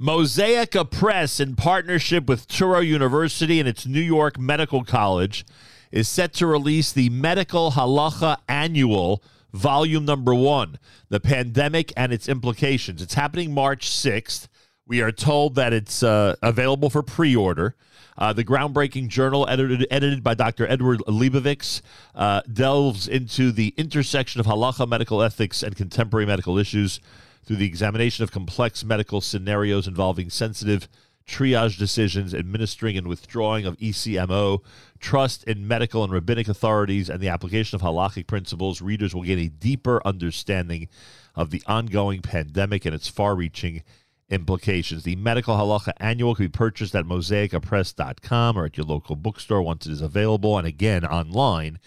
Mosaica Press, in partnership with Touro University and its New York Medical College, is set to release the Medical Halacha Annual, Volume Number One The Pandemic and Its Implications. It's happening March 6th. We are told that it's uh, available for pre order. Uh, the groundbreaking journal, edited, edited by Dr. Edward Leibovitz, uh, delves into the intersection of halacha, medical ethics, and contemporary medical issues through the examination of complex medical scenarios involving sensitive triage decisions, administering and withdrawing of ECMO, trust in medical and rabbinic authorities, and the application of halachic principles, readers will gain a deeper understanding of the ongoing pandemic and its far reaching implications. The Medical Halacha Annual can be purchased at mosaicapress.com or at your local bookstore once it is available. And again, online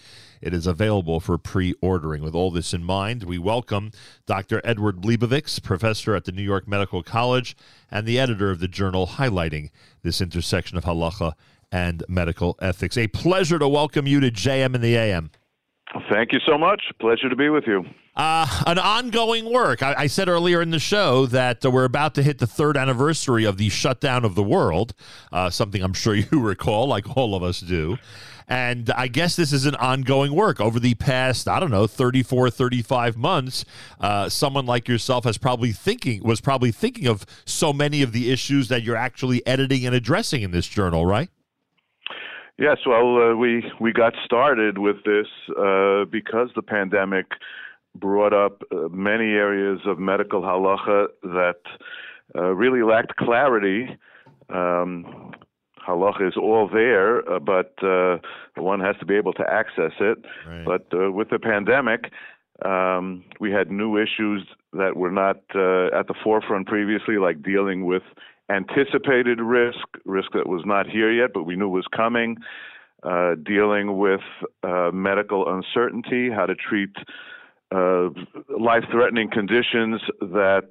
it is available for pre ordering. With all this in mind, we welcome Dr. Edward Leibovitz, professor at the New York Medical College and the editor of the journal highlighting this intersection of halacha and medical ethics. A pleasure to welcome you to JM in the AM. Thank you so much. Pleasure to be with you. Uh, an ongoing work. I, I, said earlier in the show that uh, we're about to hit the third anniversary of the shutdown of the world, uh, something I'm sure you recall, like all of us do. And I guess this is an ongoing work over the past, I don't know, 34, 35 months. Uh, someone like yourself has probably thinking, was probably thinking of so many of the issues that you're actually editing and addressing in this journal, right? Yes, well, uh, we we got started with this uh, because the pandemic brought up uh, many areas of medical halacha that uh, really lacked clarity. Um, halacha is all there, uh, but uh, one has to be able to access it. Right. But uh, with the pandemic, um, we had new issues that were not uh, at the forefront previously, like dealing with anticipated risk, risk that was not here yet, but we knew was coming. Uh, dealing with uh, medical uncertainty, how to treat life-threatening conditions that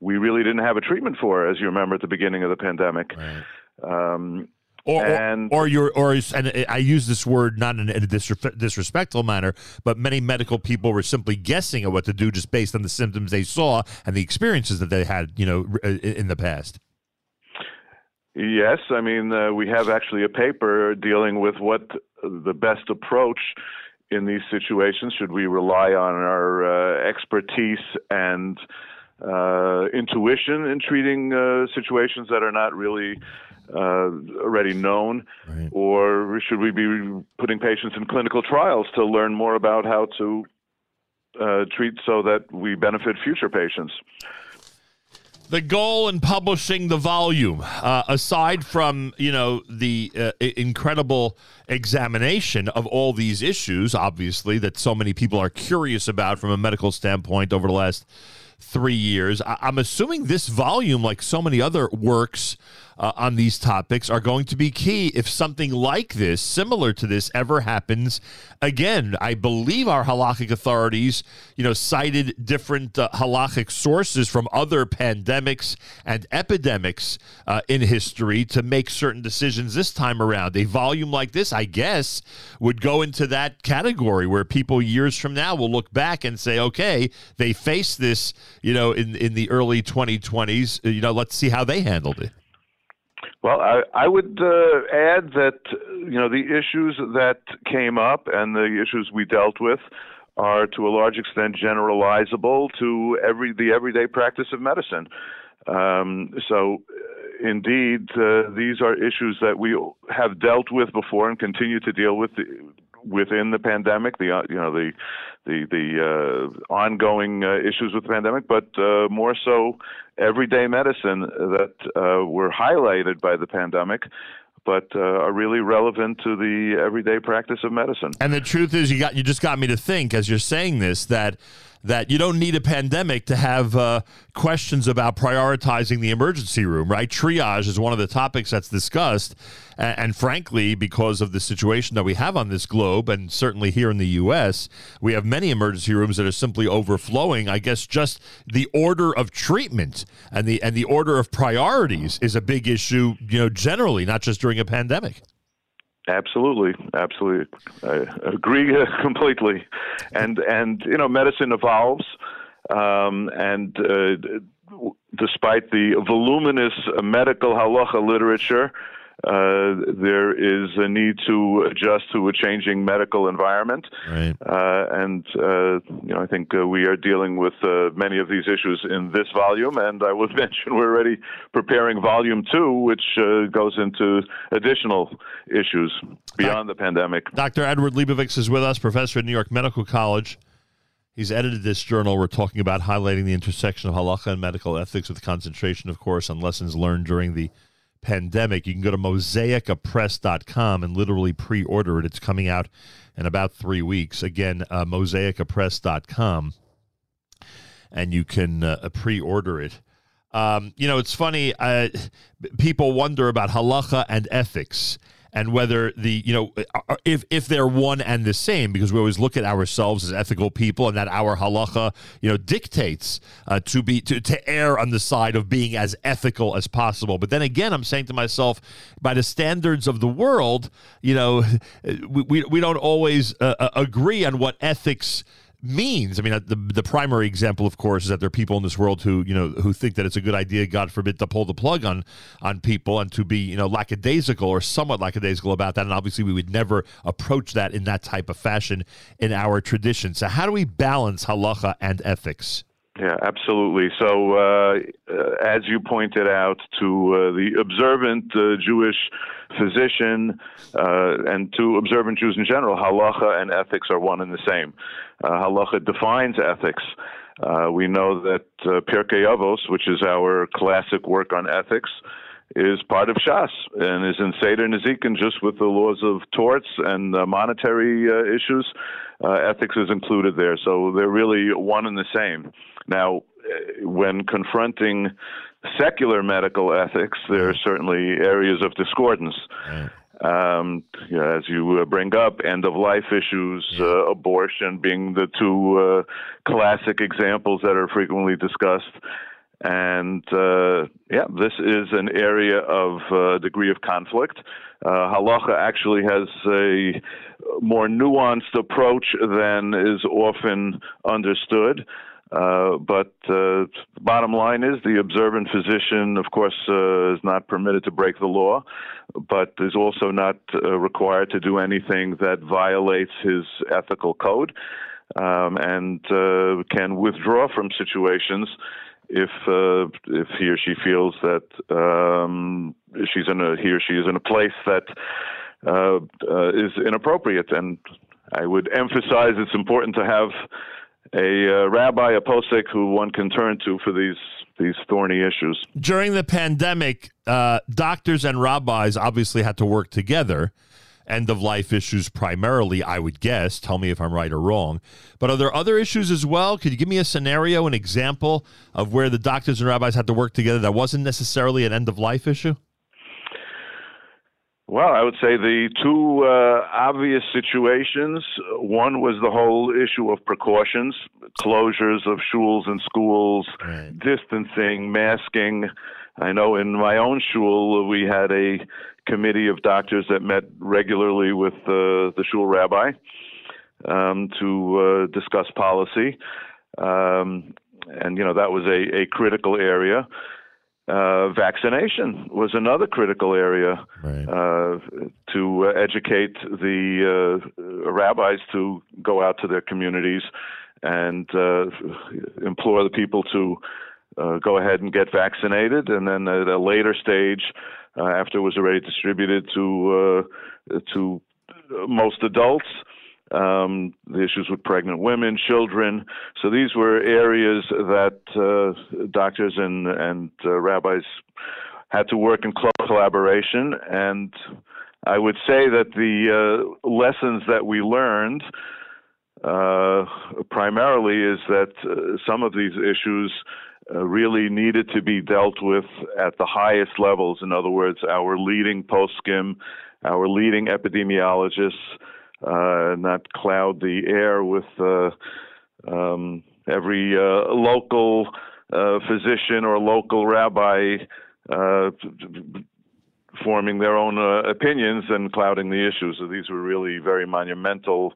we really didn't have a treatment for, as you remember at the beginning of the pandemic. Right. Um, or, and, or, or your or and I use this word not in a disrespectful manner, but many medical people were simply guessing at what to do just based on the symptoms they saw and the experiences that they had, you know, in the past. Yes, I mean uh, we have actually a paper dealing with what the best approach in these situations. Should we rely on our uh, expertise and uh, intuition in treating uh, situations that are not really uh, already known, right. or should we be putting patients in clinical trials to learn more about how to uh, treat so that we benefit future patients? The goal in publishing the volume, uh, aside from you know the uh, incredible examination of all these issues, obviously that so many people are curious about from a medical standpoint over the last three years, I- I'm assuming this volume, like so many other works uh, on these topics are going to be key if something like this, similar to this, ever happens again. I believe our halachic authorities, you know, cited different uh, sources from other pandemics and epidemics uh, in history to make certain decisions this time around. A volume like this, I guess, would go into that category where people years from now will look back and say, okay, they faced this, you know, in, in the early 2020s. You know, let's see how they handled it. Well, I, I would uh, add that you know the issues that came up and the issues we dealt with are to a large extent generalizable to every the everyday practice of medicine. Um, so, uh, indeed, uh, these are issues that we have dealt with before and continue to deal with within the pandemic, the uh, you know the the the uh, ongoing uh, issues with the pandemic, but uh, more so everyday medicine that uh, were highlighted by the pandemic. But uh, are really relevant to the everyday practice of medicine. And the truth is, you got you just got me to think as you're saying this that that you don't need a pandemic to have uh, questions about prioritizing the emergency room, right? Triage is one of the topics that's discussed. And, and, frankly, because of the situation that we have on this globe, and certainly here in the U.S., we have many emergency rooms that are simply overflowing. I guess just the order of treatment and the and the order of priorities is a big issue, you know, generally, not just during a pandemic. Absolutely, absolutely, I agree completely. And and you know, medicine evolves, um, and uh, despite the voluminous medical halacha literature, uh, there is a need to adjust to a changing medical environment. Right. Uh, and, uh, you know, I think uh, we are dealing with uh, many of these issues in this volume. And I would mention we're already preparing volume two, which uh, goes into additional issues beyond the pandemic. Dr. Edward Leibovitz is with us, professor at New York Medical College. He's edited this journal. We're talking about highlighting the intersection of halacha and medical ethics with concentration, of course, on lessons learned during the pandemic. You can go to mosaicapress.com and literally pre order it. It's coming out in about three weeks. Again, uh, mosaicapress.com, and you can uh, pre order it. Um, you know, it's funny. Uh, people wonder about halacha and ethics and whether the you know uh, if if they're one and the same because we always look at ourselves as ethical people and that our halacha you know dictates uh, to be to, to err on the side of being as ethical as possible. But then again i'm saying to myself by the standards of the world you know we, we, we don't always uh, uh agree on what ethics means. I mean, uh, the the primary example, of course, is that there are people in this world who you know who think that it's a good idea, God forbid, to pull the plug on on people and to be you know lackadaisical or somewhat lackadaisical about that. And obviously, we would never approach that in that type of fashion in our tradition. So, how do we balance halacha and ethics? Yeah, absolutely. So, uh, uh, as you pointed out, to uh, the observant uh, Jewish physician uh, and to observant Jews in general, halacha and ethics are one and the same. Uh, halacha defines ethics. we know that Pirkei Avos, which is our classic work on ethics, is part of Shas and is in Seder Nezikin just with the laws of torts and monetary issues. Ethics is included there, so they're really one and the same. Now, when confronting secular medical ethics, there are certainly areas of discordance. Um, as you uh, bring up, end of life issues, uh, abortion being the two uh, classic examples that are frequently discussed. And uh, yeah, this is an area of uh, degree of conflict. Uh, halacha actually has a more nuanced approach than is often understood. Uh, but uh, bottom line is the observant physician, of course, uh, is not permitted to break the law, but is also not required to do anything that violates his ethical code, um, and can withdraw from situations if uh, if he or she feels that um, she's in a he or she is in a place that is inappropriate. And I would emphasize it's important to have a uh, rabbi, a posek who one can turn to for these these thorny issues. During the pandemic, uh, doctors and rabbis obviously had to work together. End of life issues primarily, I would guess. Tell me if I'm right or wrong. But are there other issues as well? Could you give me a scenario, an example of where the doctors and rabbis had to work together that wasn't necessarily an end of life issue? Well, I would say the two uh, obvious situations. One was the whole issue of precautions, closures of schools and schools, right. distancing, masking. I know in my own shul we had a committee of doctors that met regularly with uh, the shul rabbi um, to uh, discuss policy, um, and you know that was a, a critical area. Uh, vaccination was another critical area right. uh, to educate the uh, rabbis to go out to their communities and uh, implore the people to uh, go ahead and get vaccinated. And then at a later stage, after it was already distributed to to most adults, um, the issues with pregnant women, children. So these were areas that uh, doctors and and uh, rabbis had to work in close collaboration. And I would say that the uh, lessons that we learned uh, primarily is that uh, some of these issues. Uh, really needed to be dealt with at the highest levels. In other words, our leading poskim, our leading epidemiologists, uh, not cloud the air with uh, um, every uh, local uh, physician or local rabbi forming their own opinions and clouding the issues. So these were really very monumental.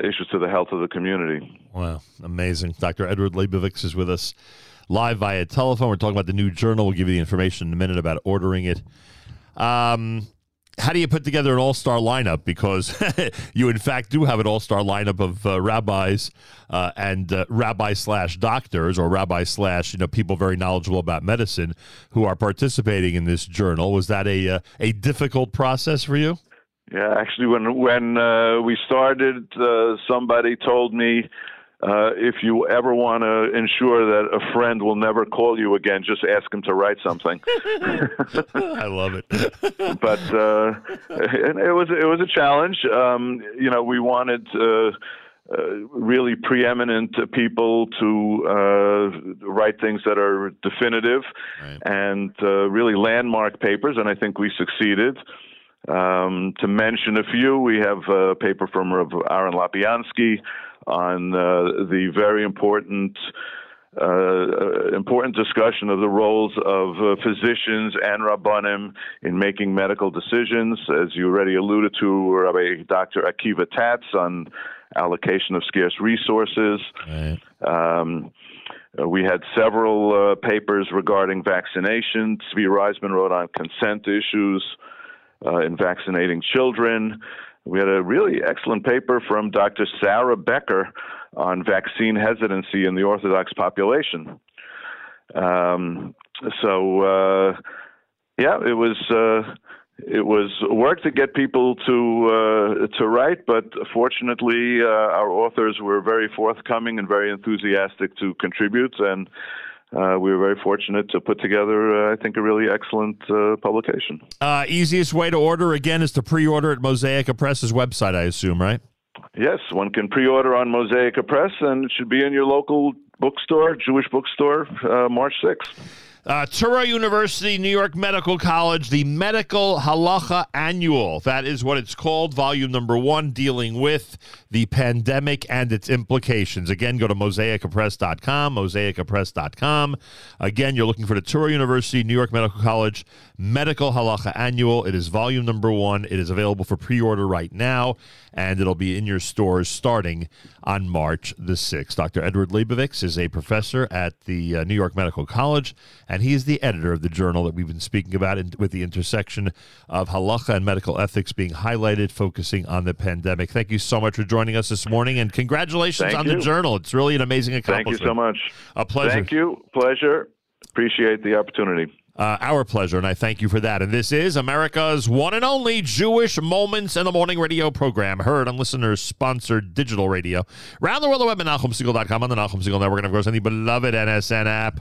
Issues to the health of the community. Wow, amazing. Dr. Edward Leibovitz is with us. Live via telephone. We're talking about the new journal. We'll give you the information in a minute about ordering it. Um, how do you put together an all-star lineup? Because you, in fact, do have an all-star lineup of uh, rabbis uh, and uh, rabbi slash doctors, or rabbi slash you know people very knowledgeable about medicine who are participating in this journal. Was that a uh, a difficult process for you? Yeah, actually, when when uh, we started, uh, somebody told me uh, if you ever want to ensure that a friend will never call you again, just ask him to write something. I love it. but uh, it was it was a challenge. Um, you know, we wanted. Uh, uh, really preeminent people to uh, write things that are definitive right. and uh, really landmark papers, and I think we succeeded. Um, to mention a few, we have a paper from Aaron Lopiansky on uh, the very important uh, important discussion of the roles of uh, physicians and rabbanim in making medical decisions. As you already alluded to, Rabbi Dr. Akiva Tatz on allocation of scarce resources. Right. Um, uh, we had several uh, papers regarding vaccination. Zvi Ryzman wrote on consent issues uh, in vaccinating children. We had a really excellent paper from Dr. Sarah Becker on vaccine hesitancy in the Orthodox population. Um, so, uh, yeah, it was uh, it was work to get people to uh, to write, but fortunately, uh, our authors were very forthcoming and very enthusiastic to contribute, and uh, we were very fortunate to put together, uh, I think, a really excellent uh, publication. Uh, easiest way to order, again, is to pre order at Mosaica Press's website, I assume, right? Yes, one can pre order on Mosaica Press, and it should be in your local bookstore, Jewish bookstore, uh, March 6th. Uh, Touro University, New York Medical College, the Medical Halacha Annual. That is what it's called, volume number one, dealing with the pandemic and its implications. Again, go to mosaicapress.com, mosaicapress.com. Again, you're looking for the Touro University, New York Medical College Medical Halacha Annual. It is volume number one. It is available for pre order right now, and it'll be in your stores starting on March the 6th. Dr. Edward Leibovitz is a professor at the uh, New York Medical College and he is the editor of the journal that we've been speaking about in, with the intersection of halacha and medical ethics being highlighted, focusing on the pandemic. Thank you so much for joining us this morning, and congratulations Thank on you. the journal. It's really an amazing accomplishment. Thank you so much. A pleasure. Thank you. Pleasure. Appreciate the opportunity. Uh, our pleasure, and I thank you for that. And this is America's one and only Jewish Moments in the Morning radio program, heard on listeners sponsored digital radio. Around the world, the web at NachumSegal.com on the Nachum Segal Network, and of course, on the beloved NSN app.